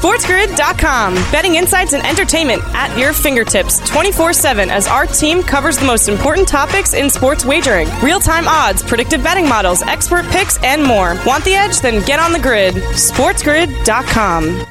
SportsGrid.com. Betting insights and entertainment at your fingertips 24 7 as our team covers the most important topics in sports wagering real time odds, predictive betting models, expert picks, and more. Want the edge? Then get on the grid. SportsGrid.com.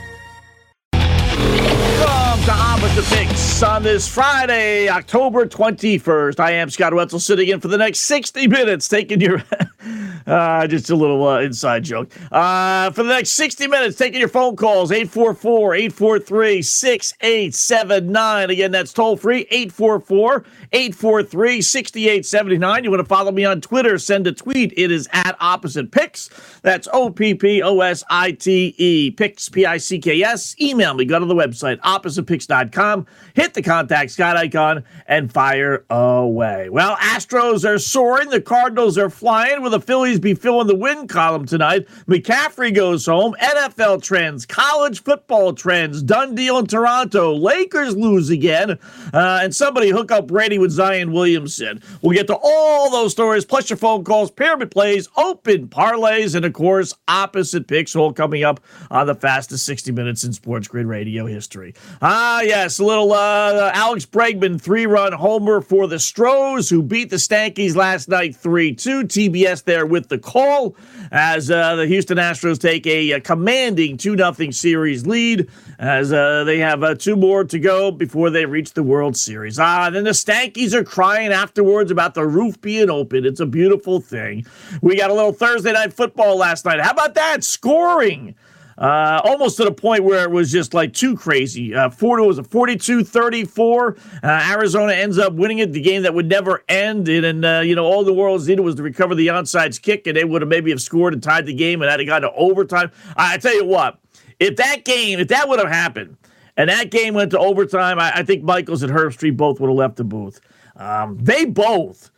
Welcome to Opposite Picks on this Friday, October 21st. I am Scott Wetzel sitting in for the next 60 minutes, taking your. Uh, just a little uh, inside joke. Uh, for the next 60 minutes, taking your phone calls 844 843 6879. Again, that's toll free 844 843 6879. You want to follow me on Twitter? Send a tweet. It is at Opposite Picks. That's O P P O S I T E. Picks, P I C K S. Email me. Go to the website, oppositepicks.com. Hit the contact Scott icon and fire away. Well, Astros are soaring. The Cardinals are flying. Will the Phillies be filling the win column tonight? McCaffrey goes home. NFL trends, college football trends, done deal in Toronto. Lakers lose again. Uh, and somebody hook up Brady with Zion Williamson. We'll get to all those stories, plus your phone calls, pyramid plays, open parlays, and of course, opposite picks, all coming up on the fastest 60 minutes in Sports Grid radio history. Ah, yes, a little uh, Alex Bregman three run homer for the Stros, who beat the Stankies last night 3 2. TBS there with the call as uh, the Houston Astros take a, a commanding 2 0 series lead as uh, they have uh, two more to go before they reach the World Series. Ah, then the Stankies are crying afterwards about the roof being open. It's a beautiful thing. We got a little Thursday night football last night. How about that? Scoring. Uh, almost to the point where it was just like too crazy. Uh, 40 was a 42 34. Uh, Arizona ends up winning it, the game that would never end. And, and uh, you know, all the world needed was to recover the onside kick, and they would have maybe have scored and tied the game and had it gone to overtime. I, I tell you what, if that game, if that would have happened, and that game went to overtime, I, I think Michaels and Herbstreit both would have left the booth. Um, they both,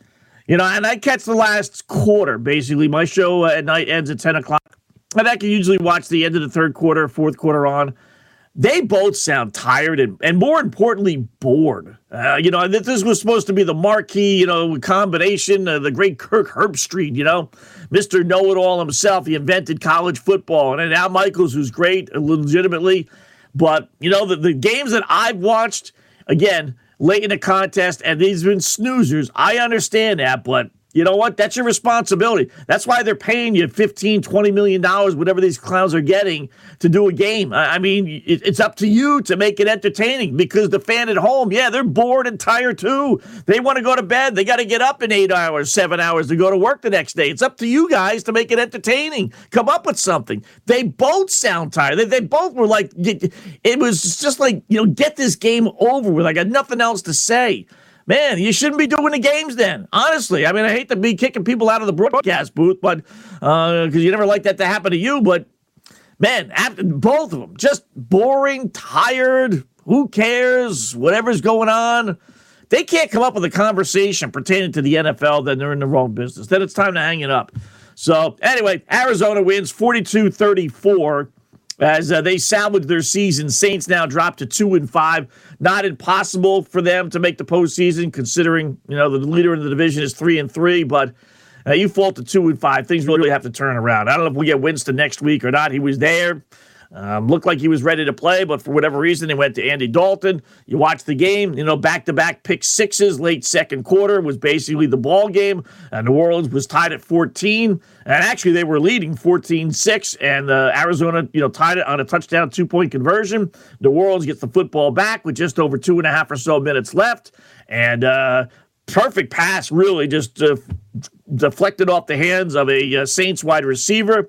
you know, and I catch the last quarter basically. My show uh, at night ends at 10 o'clock. And I can usually watch the end of the third quarter, fourth quarter on. They both sound tired and, and more importantly, bored. Uh, you know, this was supposed to be the marquee, you know, combination, uh, the great Kirk Herbstreit, you know, Mr. Know It All himself. He invented college football. And Al Michaels, who's great, legitimately. But, you know, the, the games that I've watched, again, late in the contest, and these have been snoozers. I understand that, but you know what? That's your responsibility. That's why they're paying you 15, 20 million dollars, whatever these clowns are getting to do a game. I mean, it's up to you to make it entertaining because the fan at home, yeah, they're bored and tired too. They want to go to bed. They got to get up in eight hours, seven hours to go to work the next day. It's up to you guys to make it entertaining. Come up with something. They both sound tired. They, they both were like, it was just like, you know, get this game over with. I got nothing else to say man, you shouldn't be doing the games then. Honestly, I mean, I hate to be kicking people out of the broadcast booth, but because uh, you never like that to happen to you. But man, after both of them, just boring, tired. Who cares? Whatever's going on. They can't come up with a conversation pertaining to the NFL, then they're in the wrong business. Then it's time to hang it up. So, anyway, Arizona wins 42 34 as uh, they salvage their season. Saints now drop to two and five. Not impossible for them to make the postseason, considering you know the leader in the division is three and three. But uh, you fall to two and five. Things really have to turn around. I don't know if we get Winston next week or not. He was there. Um, looked like he was ready to play, but for whatever reason, they went to Andy Dalton. You watch the game, you know, back to back pick sixes, late second quarter was basically the ball game. And New Orleans was tied at 14. And actually, they were leading 14 6. And uh, Arizona, you know, tied it on a touchdown two point conversion. New Orleans gets the football back with just over two and a half or so minutes left. And, uh, perfect pass, really just uh, deflected off the hands of a uh, Saints wide receiver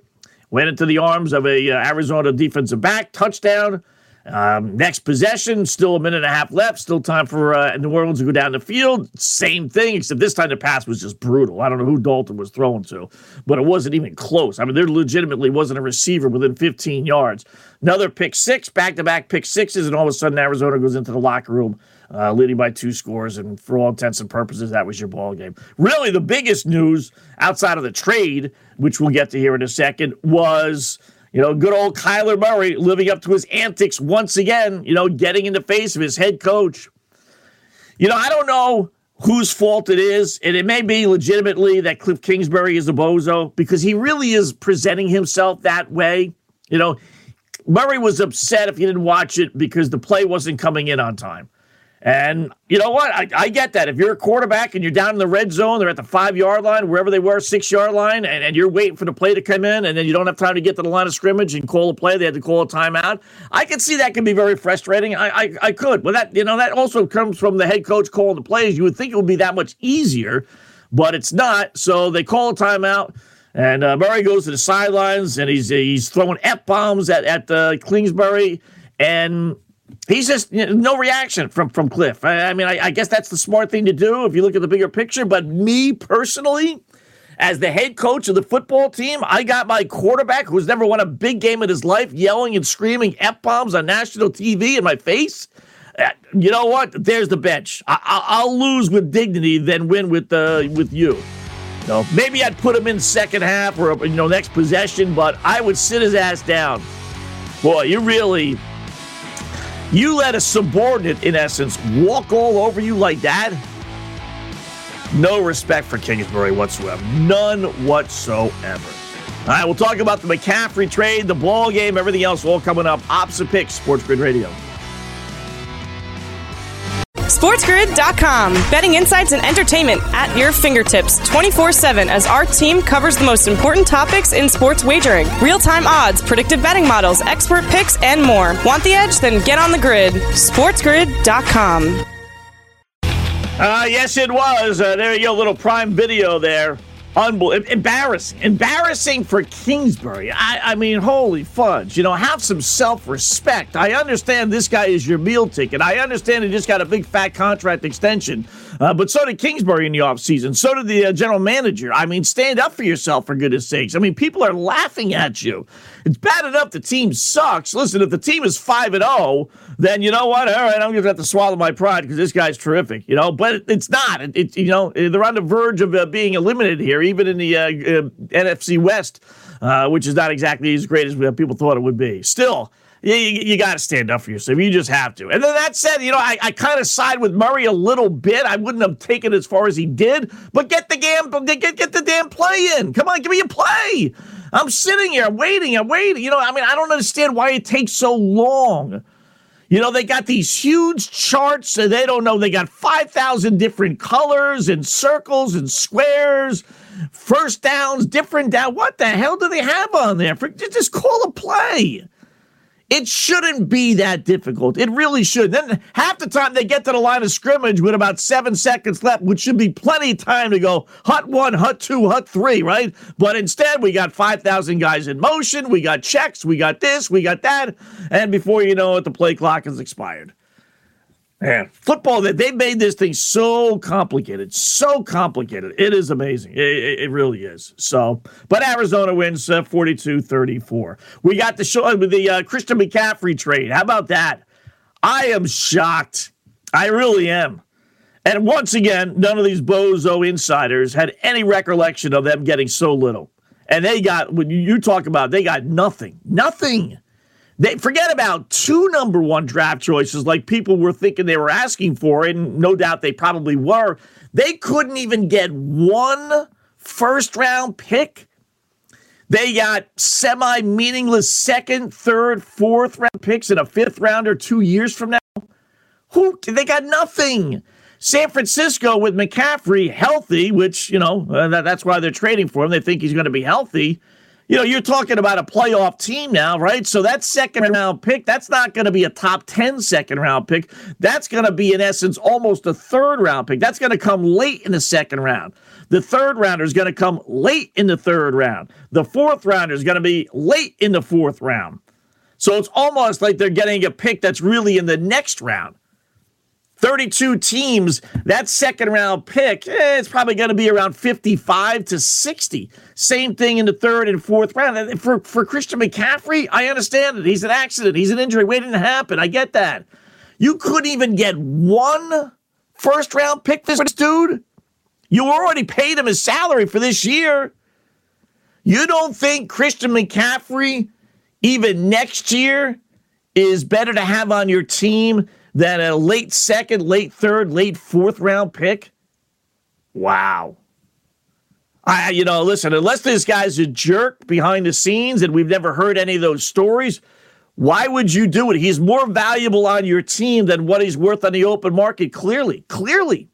went into the arms of a uh, Arizona defensive back, touchdown. Um, next possession, still a minute and a half left. Still time for uh, New Orleans to go down the field. Same thing, except this time the pass was just brutal. I don't know who Dalton was throwing to, but it wasn't even close. I mean, there legitimately wasn't a receiver within 15 yards. Another pick six, back to back pick sixes, and all of a sudden Arizona goes into the locker room uh, leading by two scores. And for all intents and purposes, that was your ball game. Really, the biggest news outside of the trade, which we'll get to here in a second, was. You know, good old Kyler Murray living up to his antics once again, you know, getting in the face of his head coach. You know, I don't know whose fault it is, and it may be legitimately that Cliff Kingsbury is a bozo because he really is presenting himself that way. You know, Murray was upset if you didn't watch it because the play wasn't coming in on time. And you know what? I, I, get that. If you're a quarterback and you're down in the red zone, they're at the five yard line, wherever they were, six yard line, and, and, you're waiting for the play to come in, and then you don't have time to get to the line of scrimmage and call a play. They had to call a timeout. I can see that can be very frustrating. I, I, I could. Well, that, you know, that also comes from the head coach calling the plays. You would think it would be that much easier, but it's not. So they call a timeout. And uh, Murray goes to the sidelines and he's he's throwing f bombs at at uh, Kingsbury, and he's just you know, no reaction from from Cliff. I, I mean, I, I, guess that's the smart thing to do if you look at the bigger picture. But me personally, as the head coach of the football team, I got my quarterback who's never won a big game in his life yelling and screaming f bombs on national TV in my face. Uh, you know what? There's the bench. I, will lose with dignity, then win with uh, with you. No, maybe I'd put him in second half or you know next possession, but I would sit his ass down. Boy, you really you let a subordinate, in essence, walk all over you like that. No respect for Kingsbury whatsoever. None whatsoever. All right, we'll talk about the McCaffrey trade, the ball game, everything else all coming up. Opposite picks, Sports Grid Radio. SportsGrid.com. Betting insights and entertainment at your fingertips 24 7 as our team covers the most important topics in sports wagering real time odds, predictive betting models, expert picks, and more. Want the edge? Then get on the grid. SportsGrid.com. Uh, yes, it was. Uh, there you go, little prime video there. Unbelievable. Embarrassing. Embarrassing for Kingsbury. I, I mean, holy fudge. You know, have some self respect. I understand this guy is your meal ticket. I understand he just got a big fat contract extension. Uh, but so did Kingsbury in the offseason. So did the uh, general manager. I mean, stand up for yourself, for goodness sakes. I mean, people are laughing at you. It's bad enough the team sucks. Listen, if the team is 5 and 0, then you know what? All right, I'm going to have to swallow my pride because this guy's terrific, you know, but it's not. It, it, you know, they're on the verge of uh, being eliminated here, even in the uh, uh, NFC West, uh, which is not exactly as great as people thought it would be. Still, you, you, you got to stand up for yourself. You just have to. And then that said, you know, I, I kind of side with Murray a little bit. I wouldn't have taken as far as he did, but get the damn get, get the damn play in. Come on, give me a play. I'm sitting here, waiting, I'm waiting. You know, I mean, I don't understand why it takes so long. You know, they got these huge charts and they don't know. They got 5,000 different colors and circles and squares, first downs, different down. What the hell do they have on there? For, just call a play. It shouldn't be that difficult. It really should. Then half the time they get to the line of scrimmage with about seven seconds left, which should be plenty of time to go hut one, hut two, hut three, right? But instead, we got 5,000 guys in motion. We got checks. We got this. We got that. And before you know it, the play clock has expired. Man, football, that they made this thing so complicated, so complicated. It is amazing. It, it, it really is. So, but Arizona wins uh, 42 uh, 34. We got the show with the uh, Christian McCaffrey trade. How about that? I am shocked. I really am. And once again, none of these bozo insiders had any recollection of them getting so little. And they got, when you talk about, they got nothing, nothing. They forget about two number one draft choices like people were thinking they were asking for, and no doubt they probably were. They couldn't even get one first round pick. They got semi meaningless second, third, fourth round picks in a fifth rounder two years from now. Who they got nothing. San Francisco with McCaffrey healthy, which, you know, uh, that, that's why they're trading for him. They think he's going to be healthy you know, you're talking about a playoff team now, right? So that second round pick, that's not going to be a top 10 second round pick. That's going to be, in essence, almost a third round pick. That's going to come late in the second round. The third rounder is going to come late in the third round. The fourth rounder is going to be late in the fourth round. So it's almost like they're getting a pick that's really in the next round. 32 teams, that second round pick, eh, it's probably going to be around 55 to 60. Same thing in the third and fourth round. For, for Christian McCaffrey, I understand it. He's an accident, he's an injury waiting to happen. I get that. You couldn't even get one first round pick for this dude. You already paid him his salary for this year. You don't think Christian McCaffrey, even next year, is better to have on your team than a late second, late third, late fourth round pick? Wow. I, you know, listen, unless this guy's a jerk behind the scenes and we've never heard any of those stories, Why would you do it? He's more valuable on your team than what he's worth on the open market, clearly. Clearly.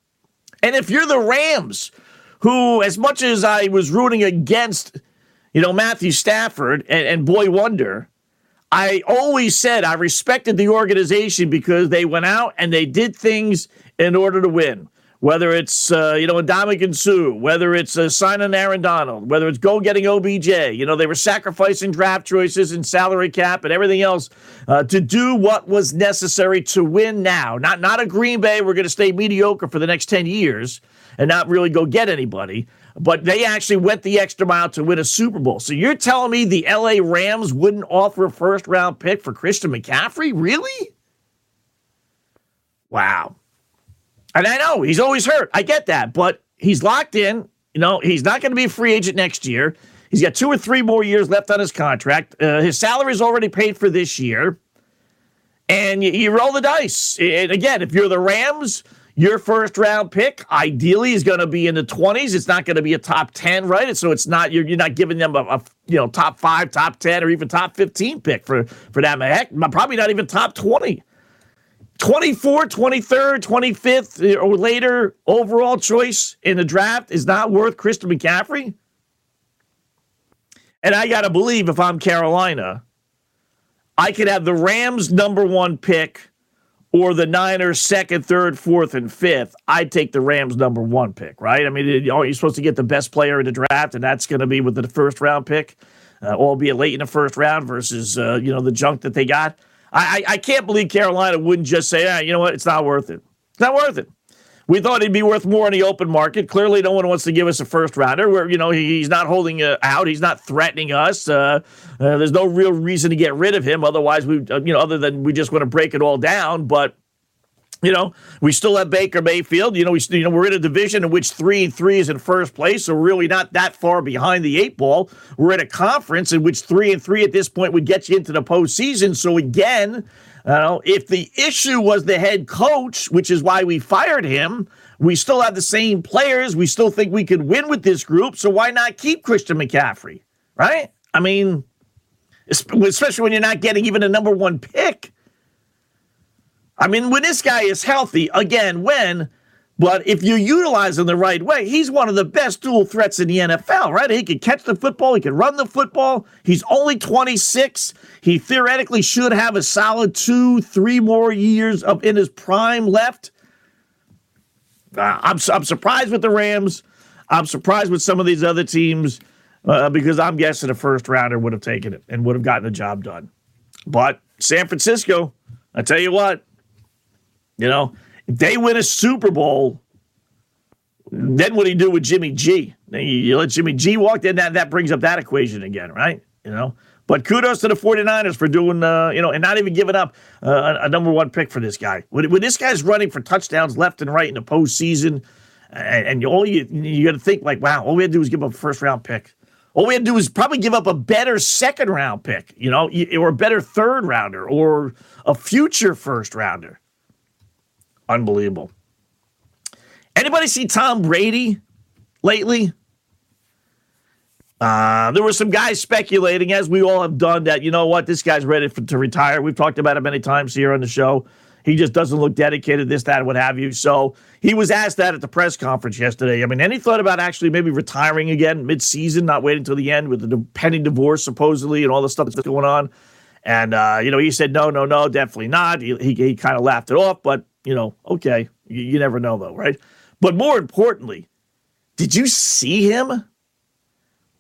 And if you're the Rams, who, as much as I was rooting against, you know, Matthew Stafford and, and Boy Wonder, I always said I respected the organization because they went out and they did things in order to win whether it's uh, you know Ndamukong Suh, whether it's uh, signing Aaron Donald, whether it's go getting OBJ. You know they were sacrificing draft choices and salary cap and everything else uh, to do what was necessary to win now. Not not a Green Bay. We're going to stay mediocre for the next ten years and not really go get anybody. But they actually went the extra mile to win a Super Bowl. So you're telling me the LA Rams wouldn't offer a first round pick for Christian McCaffrey? Really? Wow. And I know he's always hurt. I get that, but he's locked in. You know, he's not going to be a free agent next year. He's got two or three more years left on his contract. Uh, his salary is already paid for this year. And you, you roll the dice. And again, if you're the Rams, your first round pick ideally is going to be in the 20s. It's not going to be a top 10, right? So it's not you're, you're not giving them a, a, you know top 5, top 10 or even top 15 pick for for that heck, probably not even top 20. 24th, 23rd, 25th, or later overall choice in the draft is not worth Christian McCaffrey? And I got to believe if I'm Carolina, I could have the Rams number one pick or the Niners second, third, fourth, and fifth. I'd take the Rams number one pick, right? I mean, are you're supposed to get the best player in the draft, and that's going to be with the first round pick, uh, albeit late in the first round versus, uh, you know, the junk that they got. I, I, can't believe Carolina wouldn't just say, ah, you know what, it's not worth it. It's not worth it. We thought he'd be worth more in the open market. Clearly, no one wants to give us a first rounder. Where you know he's not holding uh, out, he's not threatening us. Uh, uh, there's no real reason to get rid of him. Otherwise, we uh, you know other than we just want to break it all down. But you know, we still have Baker Mayfield. You know, we you know we're in a division in which three and three is in first place, so we're really not that far behind the eight ball. We're in a conference in which three and three at this point would get you into the postseason. So again, know, if the issue was the head coach, which is why we fired him, we still have the same players. We still think we could win with this group. So why not keep Christian McCaffrey? Right? I mean, especially when you're not getting even a number one pick. I mean, when this guy is healthy, again, when, but if you utilize him the right way, he's one of the best dual threats in the NFL, right? He can catch the football, he can run the football. He's only 26. He theoretically should have a solid two, three more years of in his prime left. Uh, I'm, I'm surprised with the Rams. I'm surprised with some of these other teams uh, because I'm guessing a first rounder would have taken it and would have gotten the job done. But San Francisco, I tell you what, you know, they win a Super Bowl, then what do you do with Jimmy G? You let Jimmy G walk, then that, that brings up that equation again, right? You know, but kudos to the 49ers for doing, uh, you know, and not even giving up uh, a, a, number one pick for this guy. When, when, this guy's running for touchdowns left and right in the postseason, and, and you, all you, you got to think like, wow, all we had to do was give up a first round pick. All we had to do is probably give up a better second round pick, you know, or a better third rounder or a future first rounder. Unbelievable. Anybody see Tom Brady lately? Uh, there were some guys speculating, as we all have done, that you know what, this guy's ready for, to retire. We've talked about it many times here on the show. He just doesn't look dedicated, this, that, what have you. So he was asked that at the press conference yesterday. I mean, any thought about actually maybe retiring again mid-season, not waiting until the end with the pending divorce supposedly and all the stuff that's going on? And uh, you know, he said no, no, no, definitely not. He he, he kind of laughed it off, but you know, okay, you, you never know though, right? But more importantly, did you see him?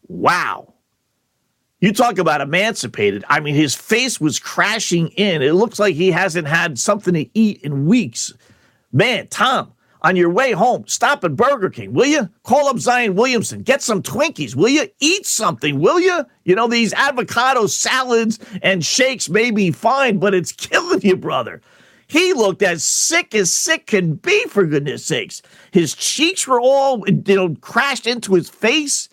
Wow. You talk about emancipated. I mean, his face was crashing in. It looks like he hasn't had something to eat in weeks. Man, Tom, on your way home, stop at Burger King, will you? Call up Zion Williamson, get some Twinkies, will you? Eat something, will you? You know, these avocado salads and shakes may be fine, but it's killing you, brother. He looked as sick as sick can be, for goodness sakes. His cheeks were all, you know, crashed into his face.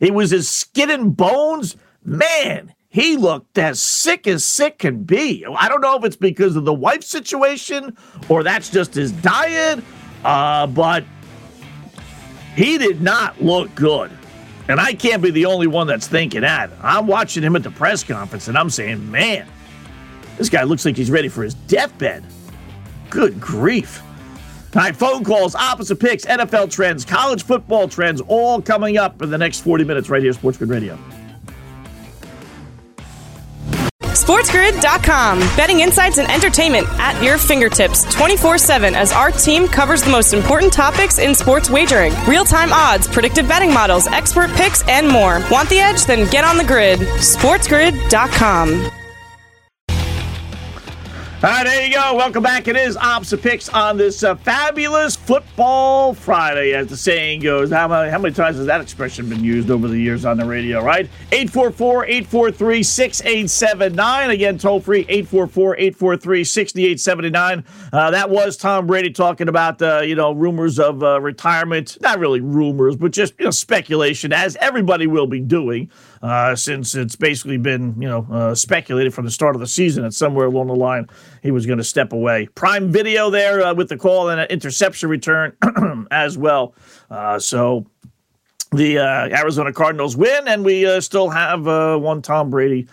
It was his skin and bones. Man, he looked as sick as sick can be. I don't know if it's because of the wife situation or that's just his diet, uh, but he did not look good. And I can't be the only one that's thinking that. I'm watching him at the press conference and I'm saying, man, This guy looks like he's ready for his deathbed. Good grief. Right, phone calls, opposite picks, NFL trends, college football trends, all coming up in the next 40 minutes right here, Sports Grid Radio. SportsGrid.com. Betting insights and entertainment at your fingertips 24 7 as our team covers the most important topics in sports wagering real time odds, predictive betting models, expert picks, and more. Want the edge? Then get on the grid. SportsGrid.com. All right, there you go. Welcome back. It is Opposite Picks on this uh, fabulous Football Friday, as the saying goes. How many, how many times has that expression been used over the years on the radio, right? 844 843 6879. Again, toll free 844 843 6879. Uh, that was Tom Brady talking about, uh, you know, rumors of uh, retirement. Not really rumors, but just, you know, speculation, as everybody will be doing uh, since it's basically been you know uh, speculated from the start of the season that somewhere along the line he was going to step away. Prime video there uh, with the call and an interception return as well. Uh, so the uh, Arizona Cardinals win, and we still have one Tom Brady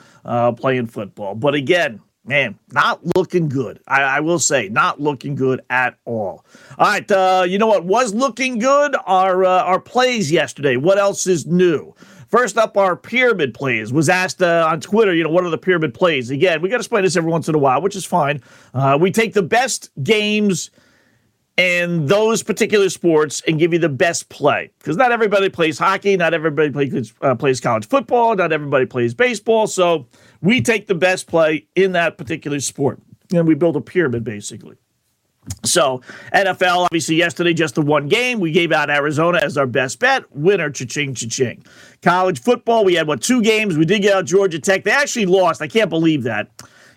playing football. But again, man, not looking good. I, I, will say, not looking good at all. All right, uh, you know what was looking good? Our uh, our plays yesterday. What else is new? First up, our pyramid plays was asked uh, on Twitter, you know, what are the pyramid plays? Again, we got to explain this every once in a while, which is fine. Uh, we take the best games in those particular sports and give you the best play because not everybody plays hockey, not everybody uh, plays college football, not everybody plays baseball. So we take the best play in that particular sport and we build a pyramid basically. So, NFL, obviously, yesterday, just the one game. We gave out Arizona as our best bet. Winner, cha-ching, cha-ching. College football, we had, what, two games? We did get out Georgia Tech. They actually lost. I can't believe that.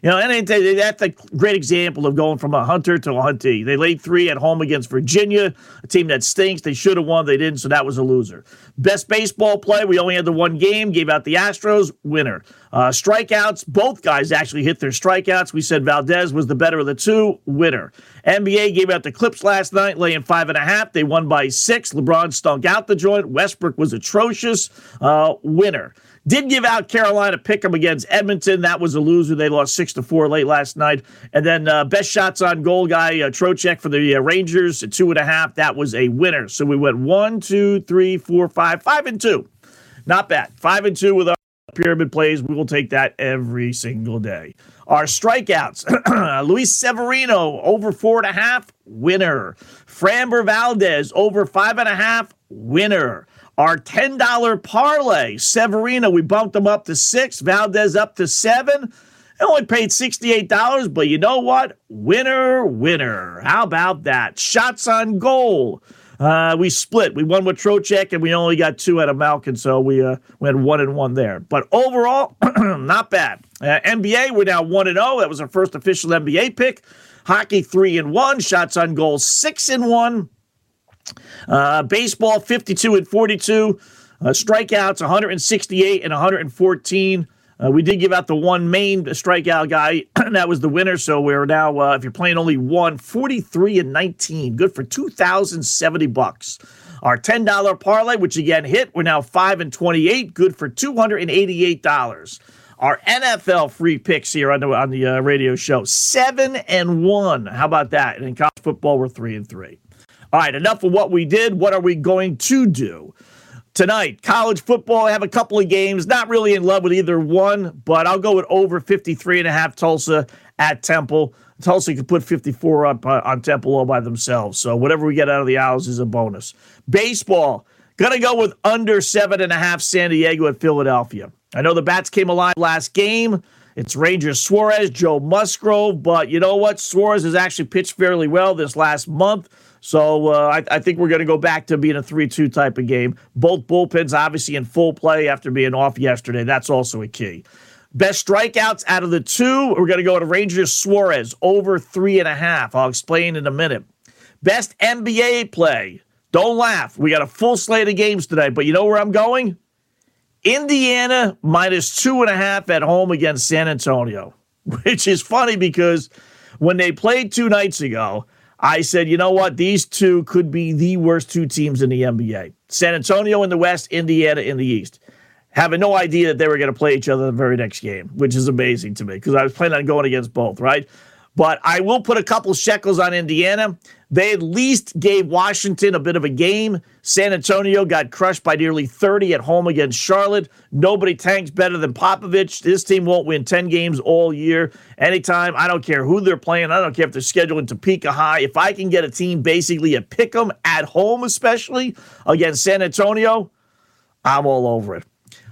You know, and that's a great example of going from a hunter to a huntee. They laid three at home against Virginia, a team that stinks. They should have won. They didn't, so that was a loser. Best baseball play, we only had the one game, gave out the Astros, winner. Uh, strikeouts, both guys actually hit their strikeouts. We said Valdez was the better of the two, winner. NBA gave out the Clips last night, laying five and a half. They won by six. LeBron stunk out the joint. Westbrook was atrocious, uh, winner. Did give out Carolina pick them against Edmonton. That was a loser. They lost six to four late last night. And then uh, best shots on goal guy uh, for the uh, Rangers at two and a half. That was a winner. So we went one, two, three, four, five, five and two. Not bad. Five and two with our pyramid plays. We will take that every single day. Our strikeouts Luis Severino over four and a half, winner. Framber Valdez over five and a half, winner. Our $10 parlay, Severino, we bumped them up to six, Valdez up to seven. I only paid $68, but you know what? Winner, winner. How about that? Shots on goal. Uh, we split. We won with Trocheck, and we only got two out of Malkin, so we uh, went one and one there. But overall, not bad. Uh, NBA, we're now one and zero. Oh. That was our first official NBA pick. Hockey three and one. Shots on goal six and one. Uh, baseball, 52 and 42. Uh, strikeouts, 168 and 114. Uh, we did give out the one main strikeout guy, and that was the winner. So we're now, uh, if you're playing only one, 43 and 19. Good for 2,070 bucks. Our $10 parlay, which again hit, we're now 5 and 28. Good for $288. Our NFL free picks here on the, on the uh, radio show, 7 and 1. How about that? And in college football, we're 3 and 3. All right, enough of what we did. What are we going to do? Tonight, college football, I have a couple of games. Not really in love with either one, but I'll go with over 53 and a half Tulsa at Temple. Tulsa could put 54 up uh, on Temple all by themselves. So whatever we get out of the Owls is a bonus. Baseball, gonna go with under seven and a half San Diego at Philadelphia. I know the Bats came alive last game. It's Rangers Suarez, Joe Musgrove, but you know what? Suarez has actually pitched fairly well this last month. So uh, I, I, think we're going to go back to being a 3 2 type of game. Both bullpens obviously in full play after being off yesterday. That's also a key. Best strikeouts out of the two, we're going to go to Rangers Suarez over three and a half. I'll explain in a minute. Best NBA play. Don't laugh. We got a full slate of games tonight, but you know where I'm going? Indiana minus two and a half at home against San Antonio, which is funny because when they played two nights ago, I said, you know what? These two could be the worst two teams in the NBA San Antonio in the West, Indiana in the East. having no idea that they were going to play each other the very next game, which is amazing to me because I was planning on going against both, right? But I will put a couple shekels on Indiana. They at least gave Washington a bit of a game. San Antonio got crushed by nearly 30 at home against Charlotte. Nobody tanks better than Popovich. This team won't win 10 games all year. Anytime, I don't care who they're playing. I don't care if they're scheduled in Topeka High. If I can get a team basically a pick 'em at home, especially against San Antonio, I'm all over it.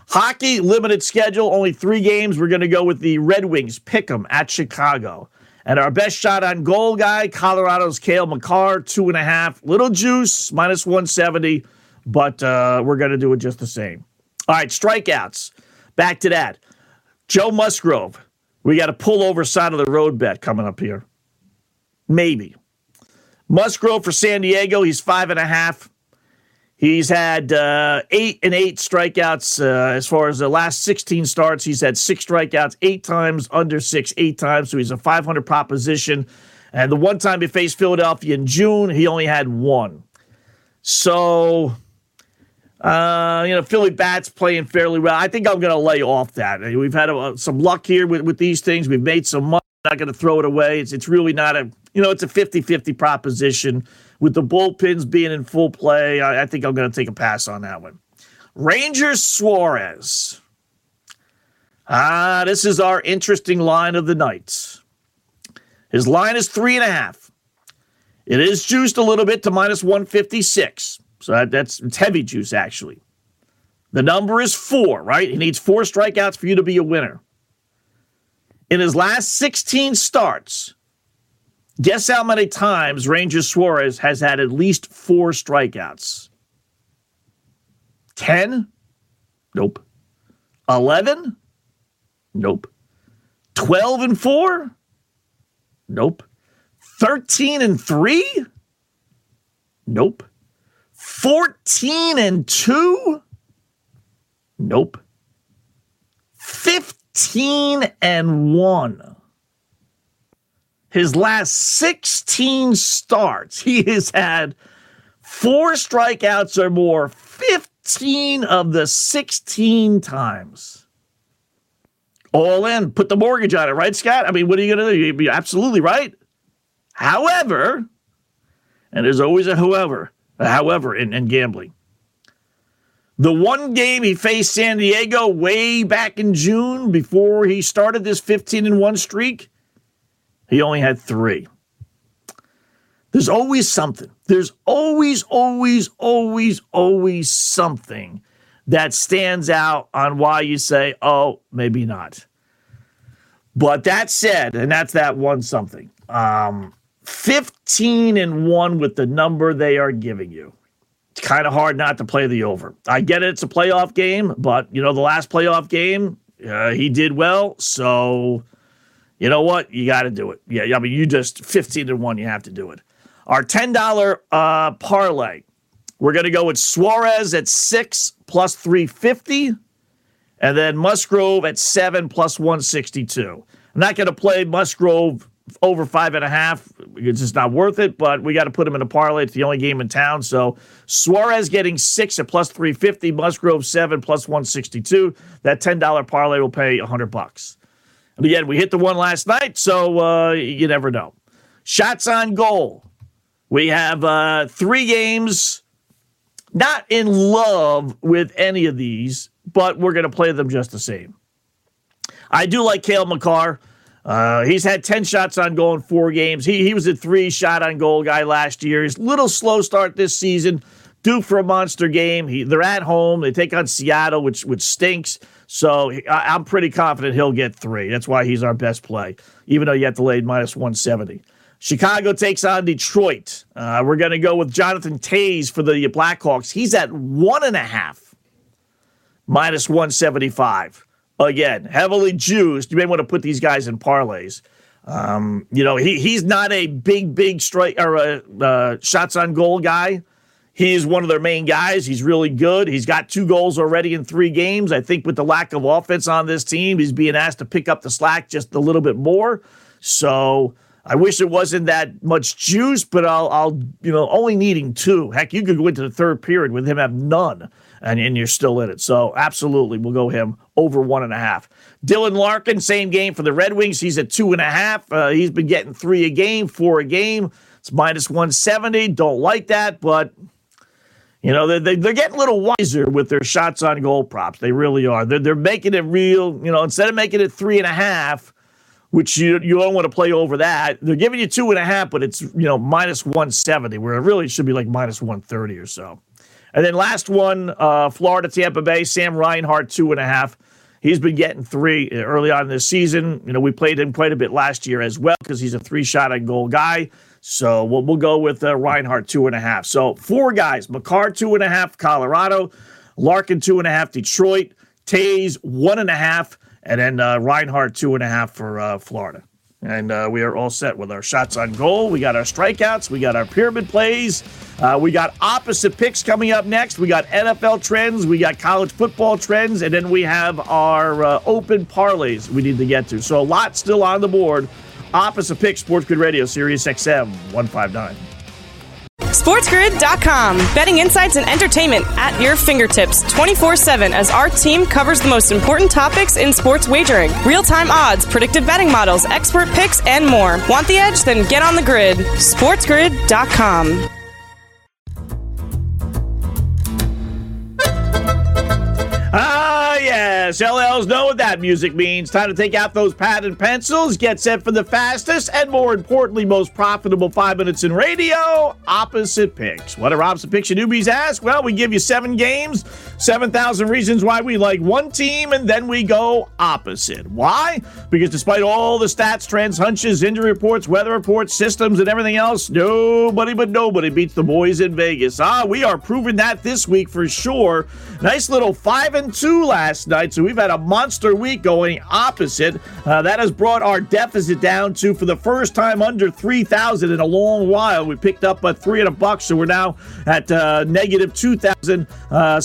Hockey, limited schedule, only three games. We're going to go with the Red Wings, pick 'em at Chicago. And our best shot on goal guy, Colorado's Cale Makar, two and a half. Little juice, minus 170, but uh, we're going to do it just the same. All right, strikeouts. Back to that. Joe Musgrove. We got a pull over side of the road bet coming up here. Maybe. Musgrove for San Diego, he's five and a half. He's had uh, eight and eight strikeouts uh, as far as the last 16 starts. He's had six strikeouts, eight times under six, eight times. So he's a 500 proposition. And the one time he faced Philadelphia in June, he only had one. So, uh, you know, Philly bats playing fairly well. I think I'm going to lay off that. We've had uh, some luck here with, with these things. We've made some money. I'm Not going to throw it away. It's, it's really not a, you know, it's a 50 50 proposition with the bullpens being in full play, I, I think I'm going to take a pass on that one. Rangers Suarez. Ah, this is our interesting line of the night. His line is three and a half. It is juiced a little bit to minus 156. So that, that's it's heavy juice, actually. The number is four, right? He needs four strikeouts for you to be a winner. In his last 16 starts, Guess how many times Ranger Suarez has had at least four strikeouts? 10? Nope. 11? Nope. 12 and 4? Nope. 13 and 3? Nope. 14 and 2? Nope. 15 and 1 his last 16 starts, he has had four strikeouts or more 15 of the 16 times. All in, put the mortgage on it, right, Scott? I mean, what are you going to do? You're absolutely right. However, and there's always a however, a however in, in gambling. The one game he faced San Diego way back in June before he started this 15 and 1 streak, he only had three. There's always something. There's always, always, always, always something that stands out on why you say, oh, maybe not. But that said, and that's that one something. Um, 15 and 1 with the number they are giving you. It's kind of hard not to play the over. I get it, it's a playoff game, but you know, the last playoff game, uh, he did well. So you know what? You got to do it. Yeah, I mean, you just 15 to 1, you have to do it. Our $10 uh, parlay, we're going to go with Suarez at 6 plus 350, and then Musgrove at 7 plus 162. I'm not going to play Musgrove over five and a half. It's just not worth it, but we got to put him in a parlay. It's the only game in town. So Suarez getting six at plus 350, Musgrove seven plus 162. That $10 parlay will pay 100 bucks. Again, we hit the one last night, so uh, you never know. Shots on goal. We have uh, three games. Not in love with any of these, but we're going to play them just the same. I do like Cale Makar. Uh, he's had 10 shots on goal in four games. He, he was a three shot on goal guy last year. He's a little slow start this season, due for a monster game. He, they're at home. They take on Seattle, which, which stinks. So I, am pretty confident he'll get three. That's why he's our best play, even though you have to lay minus 170. Chicago takes on Detroit. Uh, we're going to go with Jonathan Toews for the Blackhawks. He's at one and a half, minus 175. Again, heavily juiced. You may want to put these guys in parlays. Um, you know, he, he's not a big, big strike or a uh, shots on goal guy. He's one of their main guys. He's really good. He's got two goals already in three games. I think with the lack of offense on this team, he's being asked to pick up the slack just a little bit more. So I wish it wasn't that much juice, but I'll, I'll, you know, only needing two. Heck, you could go into the third period with him have none and, and you're still in it. So absolutely, we'll go him over one and a half. Dylan Larkin, same game for the Red Wings. He's at two and a half. Uh, he's been getting three a game, four a game. It's minus 170. Don't like that, but you know, they're, they're getting a little wiser with their shots on goal props. They really are. They're, they're making it real. You know, instead of making it three and a half, which you, you don't want to play over that, they're giving you two and a half, but it's, you know, minus 170, where it really should be like minus 130 or so. And then last one, uh, Florida, Tampa Bay, Sam Reinhart, two and a half. He's been getting three early on this season. You know, we played him quite a bit last year as well because he's a three shot on goal guy. So we'll, we'll go with uh, Reinhart, two and a half. So four guys Makar, two and a half, Colorado, Larkin, two and a half, Detroit, Toews, one and a half, and then uh, Reinhart, two and a half for uh, Florida. And uh, we are all set with our shots on goal. We got our strikeouts. We got our pyramid plays. Uh, we got opposite picks coming up next. We got NFL trends. We got college football trends. And then we have our uh, open parlays we need to get to. So a lot still on the board. Opposite Pick Sports Grid Radio, Sirius XM 159. SportsGrid.com. Betting insights and entertainment at your fingertips 24 7 as our team covers the most important topics in sports wagering real time odds, predictive betting models, expert picks, and more. Want the edge? Then get on the grid. SportsGrid.com. Ah, yes. LLs know what that music means. Time to take out those pad and pencils, get set for the fastest and, more importantly, most profitable five minutes in radio opposite picks. What are opposite picks newbies ask? Well, we give you seven games, 7,000 reasons why we like one team, and then we go opposite. Why? Because despite all the stats, trends, hunches, injury reports, weather reports, systems, and everything else, nobody but nobody beats the boys in Vegas. Ah, we are proving that this week for sure. Nice little five and two last night, so we've had a monster week going opposite. Uh, that has brought our deficit down to, for the first time, under three thousand in a long while. We picked up a three and a buck, so we're now at uh, negative two thousand uh.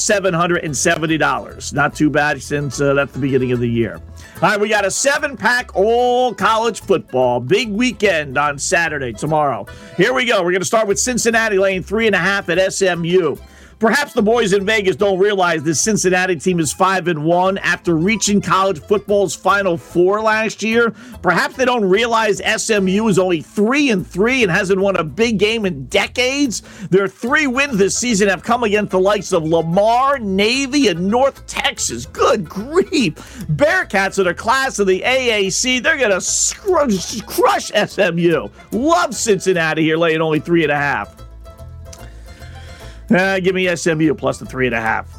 Not too bad since uh, that's the beginning of the year. All right, we got a seven pack all college football. Big weekend on Saturday, tomorrow. Here we go. We're going to start with Cincinnati laying three and a half at SMU. Perhaps the boys in Vegas don't realize this Cincinnati team is 5 and 1 after reaching college football's final 4 last year. Perhaps they don't realize SMU is only 3 and 3 and hasn't won a big game in decades. Their 3 wins this season have come against the likes of Lamar, Navy, and North Texas. Good grief. Bearcats are the class of the AAC. They're going to crush SMU. Love Cincinnati here laying only 3.5. Uh, give me SMU plus the three and a half.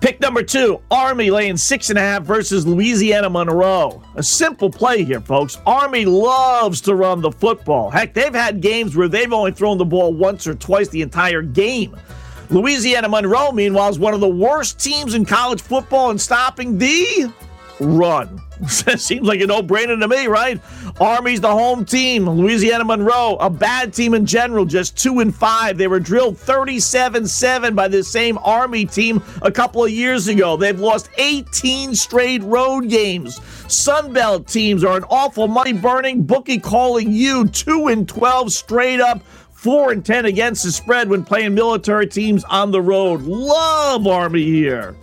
Pick number two, Army laying six and a half versus Louisiana Monroe. A simple play here, folks. Army loves to run the football. Heck, they've had games where they've only thrown the ball once or twice the entire game. Louisiana Monroe, meanwhile, is one of the worst teams in college football in stopping the run. Seems like a no brainer to me, right? Army's the home team. Louisiana Monroe, a bad team in general, just two and five. They were drilled 37 7 by the same Army team a couple of years ago. They've lost 18 straight road games. Sunbelt teams are an awful money burning bookie calling you 2 and 12 straight up. 4 and 10 against the spread when playing military teams on the road. Love Army here.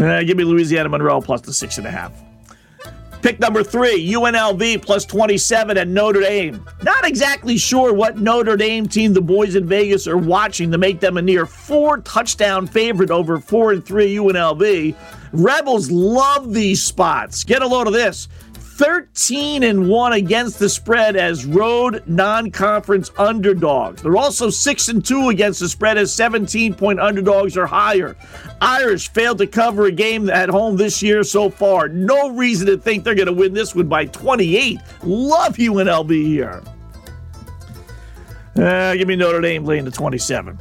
Uh, give me Louisiana Monroe plus the six and a half. Pick number three, UNLV plus 27 at Notre Dame. Not exactly sure what Notre Dame team the boys in Vegas are watching to make them a near four touchdown favorite over four and three UNLV. Rebels love these spots. Get a load of this. 13 and 1 against the spread as road non-conference underdogs. They're also 6 and 2 against the spread as 17 point underdogs or higher. Irish failed to cover a game at home this year so far. No reason to think they're going to win this one by 28. Love you, UNLV here. Uh, give me Notre Dame laying to 27.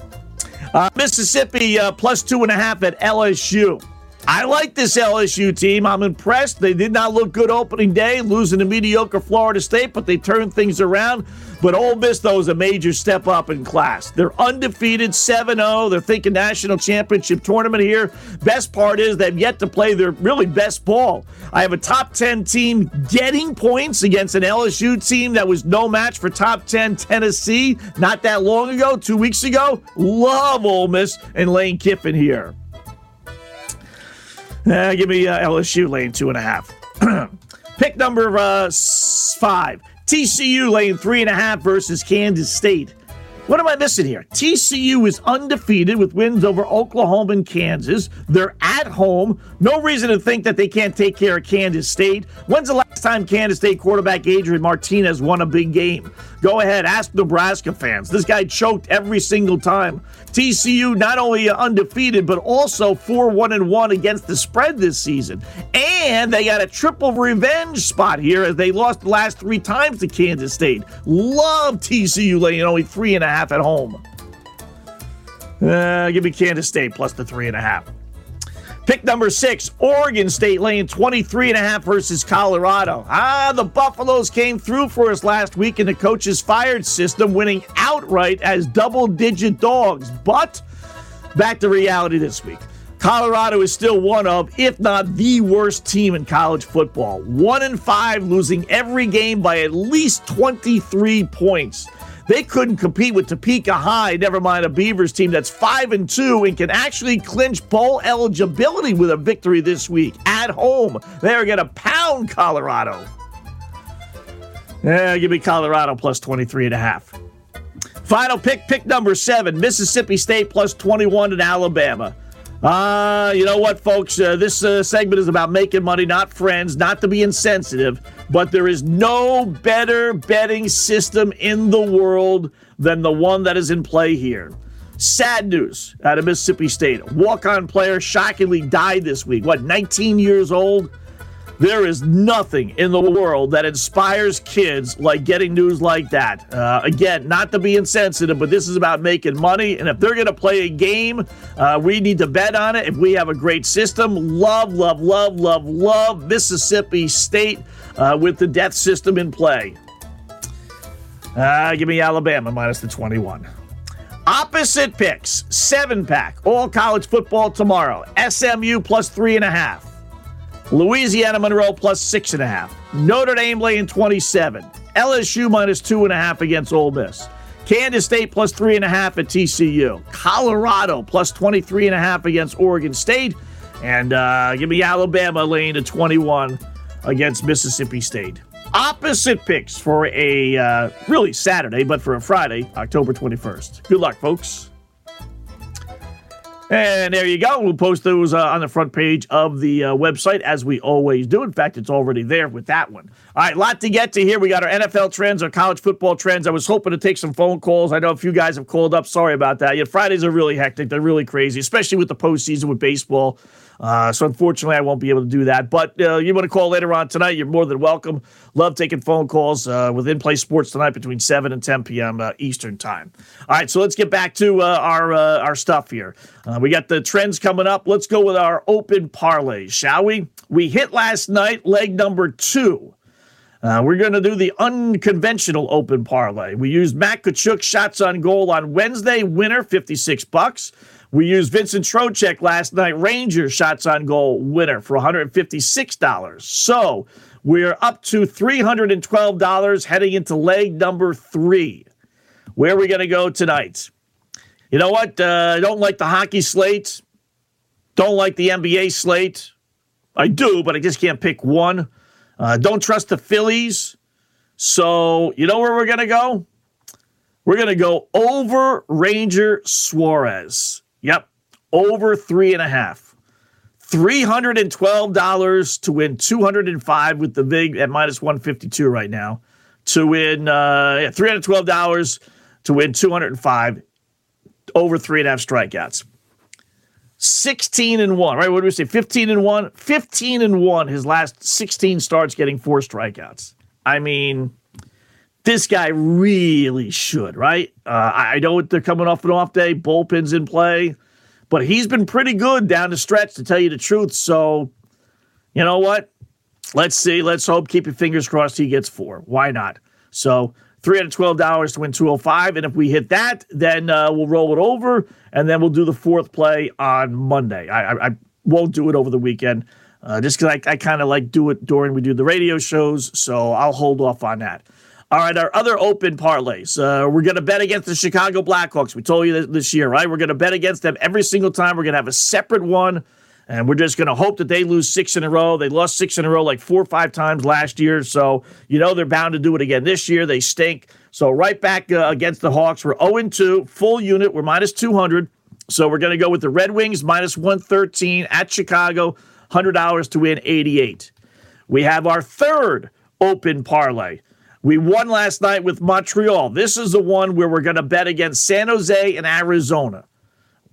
Uh, Mississippi uh, plus two and a half at LSU. I like this LSU team. I'm impressed. They did not look good opening day, losing to mediocre Florida State, but they turned things around. But Ole Miss, though, is a major step up in class. They're undefeated, 7 0. They're thinking national championship tournament here. Best part is they've yet to play their really best ball. I have a top 10 team getting points against an LSU team that was no match for top 10 Tennessee not that long ago, two weeks ago. Love Ole Miss and Lane Kiffin here. Uh, give me uh, LSU lane two and a half. Pick number uh, five. TCU lane three and a half versus Kansas State. What am I missing here? TCU is undefeated with wins over Oklahoma and Kansas. They're at home. No reason to think that they can't take care of Kansas State. When's the last time Kansas State quarterback Adrian Martinez won a big game? Go ahead, ask Nebraska fans. This guy choked every single time. TCU not only undefeated, but also 4 1 and 1 against the spread this season. And they got a triple revenge spot here as they lost the last three times to Kansas State. Love TCU laying only three and a half at home. Uh, give me Kansas State plus the three and a half. Pick number six, Oregon State laying 23 and a half versus Colorado. Ah, the Buffaloes came through for us last week in the coach's fired system, winning outright as double digit dogs. But back to reality this week. Colorado is still one of, if not the worst team in college football. One and five, losing every game by at least 23 points. They couldn't compete with Topeka High, never mind a Beavers team that's 5 and 2 and can actually clinch bowl eligibility with a victory this week at home. They're going to pound Colorado. Yeah, give me Colorado plus 23 and a half. Final pick, pick number 7, Mississippi State plus 21 in Alabama. Uh, you know what, folks? Uh, this uh, segment is about making money, not friends, not to be insensitive, but there is no better betting system in the world than the one that is in play here. Sad news out of Mississippi State. Walk on player shockingly died this week. What, 19 years old? There is nothing in the world that inspires kids like getting news like that. Uh, again, not to be insensitive, but this is about making money. And if they're going to play a game, uh, we need to bet on it. If we have a great system, love, love, love, love, love Mississippi State uh, with the death system in play. Uh, give me Alabama minus the 21. Opposite picks, seven pack, all college football tomorrow. SMU plus three and a half. Louisiana Monroe plus six and a half. Notre Dame laying 27. LSU minus two and a half against Ole Miss. Kansas State plus three and a half at TCU. Colorado plus 23 and a half against Oregon State. And uh, give me Alabama laying to 21 against Mississippi State. Opposite picks for a uh, really Saturday, but for a Friday, October 21st. Good luck, folks. And there you go. We'll post those uh, on the front page of the uh, website as we always do. In fact, it's already there with that one. All right, lot to get to here. We got our NFL trends, our college football trends. I was hoping to take some phone calls. I know a few guys have called up. Sorry about that. Yeah, Fridays are really hectic. They're really crazy, especially with the postseason with baseball. Uh, so unfortunately, I won't be able to do that. But uh, you want to call later on tonight? You're more than welcome. Love taking phone calls uh, with In Play Sports tonight between 7 and 10 p.m. Uh, Eastern Time. All right, so let's get back to uh, our uh, our stuff here. we got the trends coming up. Let's go with our open parlays, shall we? We hit last night leg number two. Uh, we're going to do the unconventional open parlay. We used Matt Tkachuk shots on goal on Wednesday, winner 56 bucks. We used Vincent Trocheck last night, Rangers shots on goal winner for $156. So we're up to $312 heading into leg number three. Where are we going to go tonight? You know what? Uh, I don't like the hockey slate. Don't like the NBA slate. I do, but I just can't pick one. Uh, don't trust the Phillies. So, you know where we're going to go? We're going to go over Ranger Suarez. Yep, over three and a half. $312 to win 205 with the VIG at minus 152 right now. To win uh, $312 to win 205 over three and a half strikeouts. 16 and 1, right? What do we say? 15 and 1? 15 and 1 his last 16 starts getting four strikeouts. I mean, this guy really should, right? Uh, I know they're coming off an off day, bullpen's in play, but he's been pretty good down the stretch, to tell you the truth. So, you know what? Let's see. Let's hope. Keep your fingers crossed he gets four. Why not? So, $312 to win 205. And if we hit that, then uh, we'll roll it over and then we'll do the fourth play on Monday. I, I, I won't do it over the weekend uh, just because I, I kind of like do it during we do the radio shows. So I'll hold off on that. All right, our other open parlays. Uh, we're going to bet against the Chicago Blackhawks. We told you this, this year, right? We're going to bet against them every single time. We're going to have a separate one, and we're just going to hope that they lose six in a row. They lost six in a row like four or five times last year, so you know they're bound to do it again this year. They stink. So right back uh, against the Hawks, we're 0 2, full unit. We're minus 200. So we're going to go with the Red Wings minus 113 at Chicago, $100 to win 88. We have our third open parlay. We won last night with Montreal. This is the one where we're going to bet against San Jose and Arizona.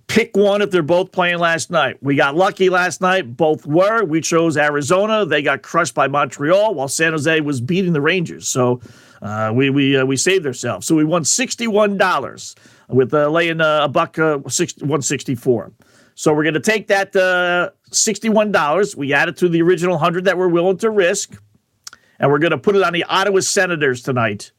Pick one if they're both playing last night. We got lucky last night. Both were. We chose Arizona. They got crushed by Montreal while San Jose was beating the Rangers. So uh, we we uh, we saved ourselves. So we won sixty one dollars with uh, laying uh, a buck uh, one sixty four. So we're going to take that uh, sixty one dollars. We add it to the original hundred that we're willing to risk and we're going to put it on the Ottawa Senators tonight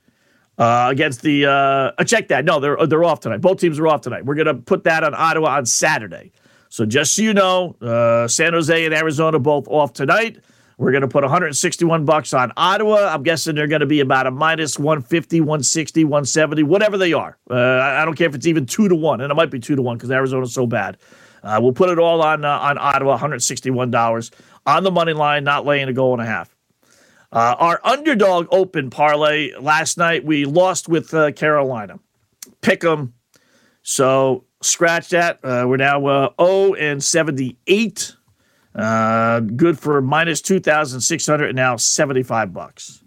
uh, against the. Uh, check that. No, they're they're off tonight. Both teams are off tonight. We're going to put that on Ottawa on Saturday. So just so you know, uh, San Jose and Arizona both off tonight. We're going to put 161 bucks on Ottawa. I'm guessing they're going to be about a minus 150, 160, 170, whatever they are. Uh, I don't care if it's even two to one, and it might be two to one because Arizona's so bad. Uh, we'll put it all on uh, on Ottawa, 161 dollars on the money line, not laying a goal and a half. Uh, our underdog open parlay last night, we lost with uh, Carolina. Pick them. So scratch that. Uh, we're now uh, 0 and 78. Uh, good for minus 2,600 and now 75 bucks.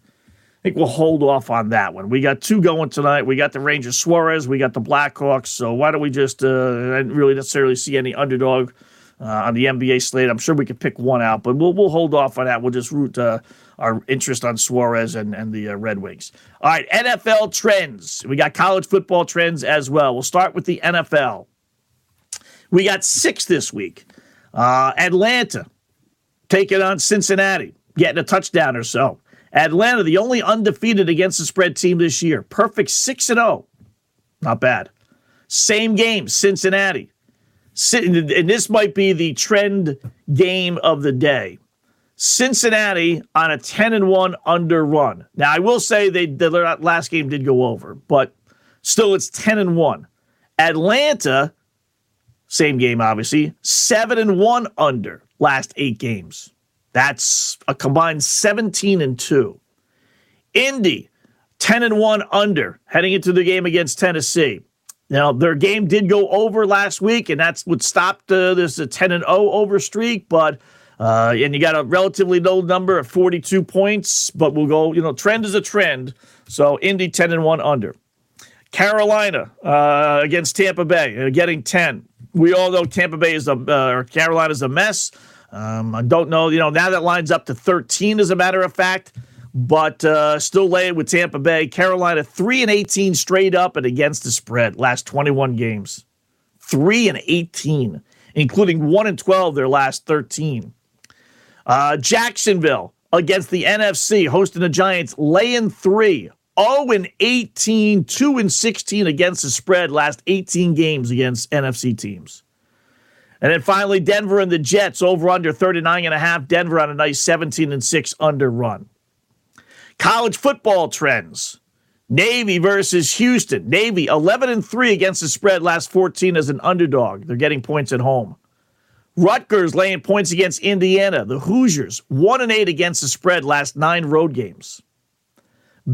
I think we'll hold off on that one. We got two going tonight. We got the Rangers Suarez. We got the Blackhawks. So why don't we just, uh, I didn't really necessarily see any underdog uh, on the NBA slate. I'm sure we could pick one out, but we'll, we'll hold off on that. We'll just root uh, our interest on Suarez and, and the uh, Red Wings. All right, NFL trends. We got college football trends as well. We'll start with the NFL. We got six this week. Uh, Atlanta taking on Cincinnati, getting a touchdown or so. Atlanta, the only undefeated against the spread team this year. Perfect 6 and 0. Not bad. Same game, Cincinnati. And this might be the trend game of the day. Cincinnati on a 10 and 1 under run. Now, I will say they the last game did go over, but still it's 10 and 1. Atlanta, same game obviously, 7 and 1 under last 8 games. That's a combined 17 and 2. Indy, 10 and 1 under heading into the game against Tennessee. Now, their game did go over last week, and that's what stopped uh, this 10 and 0 over streak, but uh, and you got a relatively low number of 42 points, but we'll go, you know, trend is a trend. So Indy 10 and 1 under. Carolina uh, against Tampa Bay, uh, getting 10. We all know Tampa Bay is a, uh, or Carolina is a mess. Um, I don't know, you know, now that lines up to 13 as a matter of fact, but uh, still laying with Tampa Bay. Carolina 3 and 18 straight up and against the spread last 21 games. 3 and 18, including 1 and 12 their last 13. Uh, Jacksonville against the NFC, hosting the Giants, laying three. 0 and 18, 2 and 16 against the spread last 18 games against NFC teams. And then finally, Denver and the Jets over under 39 and a half. Denver on a nice 17 and 6 under run. College football trends. Navy versus Houston. Navy 11 and 3 against the spread last 14 as an underdog. They're getting points at home. Rutgers laying points against Indiana. The Hoosiers, 1 and 8 against the spread last nine road games.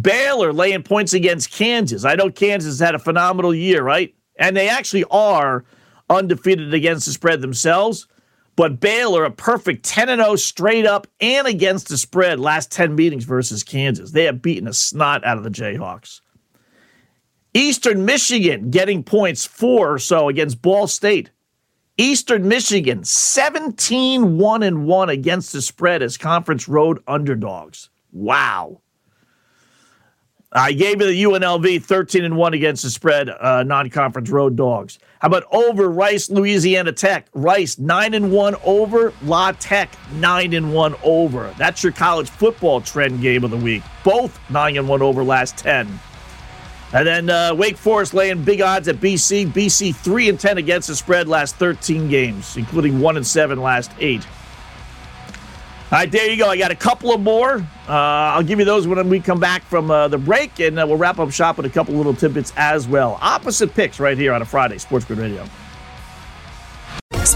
Baylor laying points against Kansas. I know Kansas had a phenomenal year, right? And they actually are undefeated against the spread themselves. But Baylor, a perfect 10 0 straight up and against the spread last 10 meetings versus Kansas. They have beaten a snot out of the Jayhawks. Eastern Michigan getting points four or so against Ball State. Eastern Michigan, 17 1 and 1 against the spread as conference road underdogs. Wow. I gave you the UNLV 13 and 1 against the spread, uh, non conference road dogs. How about over Rice, Louisiana Tech? Rice 9 and 1 over, La Tech 9 and 1 over. That's your college football trend game of the week. Both 9 and 1 over last 10. And then uh, Wake Forest laying big odds at BC. BC 3 and 10 against the spread last 13 games, including 1 and 7 last 8. All right, there you go. I got a couple of more. Uh, I'll give you those when we come back from uh, the break, and uh, we'll wrap up shop with a couple little tidbits as well. Opposite picks right here on a Friday, Sports Grid Radio.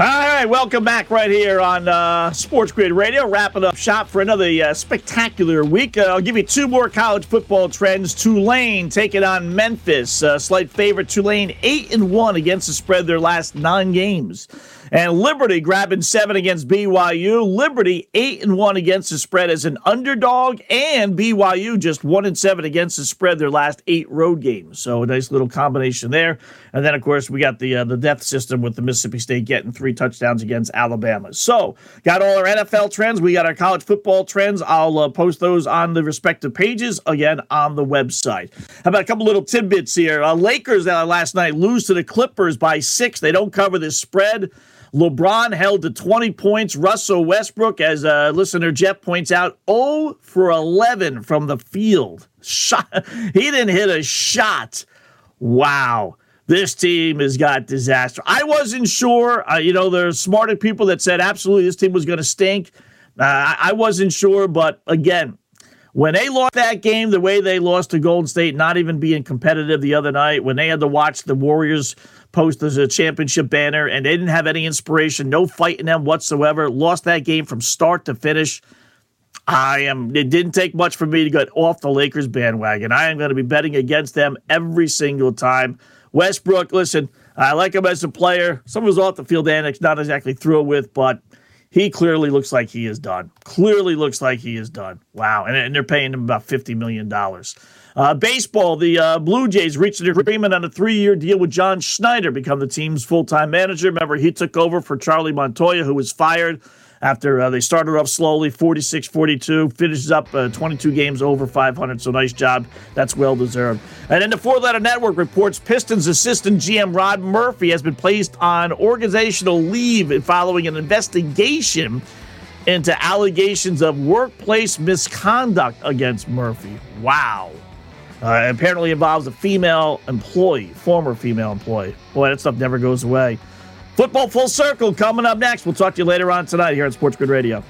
All right, welcome back right here on uh, Sports Grid Radio. Wrapping up shop for another uh, spectacular week. Uh, I'll give you two more college football trends. Tulane taking on Memphis. Uh, slight favorite. Tulane eight and one against the spread their last nine games. And Liberty grabbing seven against BYU. Liberty eight and one against the spread as an underdog, and BYU just one and seven against the spread their last eight road games. So a nice little combination there. And then of course we got the uh, the death system with the Mississippi State getting three touchdowns against Alabama. So got all our NFL trends. We got our college football trends. I'll uh, post those on the respective pages again on the website. How about a couple little tidbits here? Uh, Lakers uh, last night lose to the Clippers by six. They don't cover this spread. LeBron held to 20 points. Russell Westbrook, as uh, listener Jeff points out, 0 for 11 from the field. Shot. He didn't hit a shot. Wow. This team has got disaster. I wasn't sure. Uh, you know, there's smarter people that said absolutely this team was going to stink. Uh, I wasn't sure, but again, when they lost that game the way they lost to Golden State, not even being competitive the other night, when they had to watch the Warriors post as a championship banner and they didn't have any inspiration, no fight in them whatsoever, lost that game from start to finish. I am. It didn't take much for me to get off the Lakers bandwagon. I am going to be betting against them every single time. Westbrook, listen, I like him as a player. Some of his off the field antics, not exactly thrilled with, but he clearly looks like he is done. Clearly looks like he is done. Wow. And, and they're paying him about $50 million. Uh, baseball, the uh, Blue Jays reached an agreement on a three year deal with John Schneider, become the team's full time manager. Remember, he took over for Charlie Montoyo, who was fired after uh, they started off slowly 46 42 finishes up uh, 22 games over 500 so nice job. That's well deserved. And then the four letter network reports pistons assistant gm rob murphy has been placed on organizational leave following an investigation into allegations of workplace misconduct against murphy. Wow uh, apparently involves a female employee former female employee boy that stuff never goes away Football Full Circle coming up next. We'll talk to you later on tonight here on Sports Grid Radio.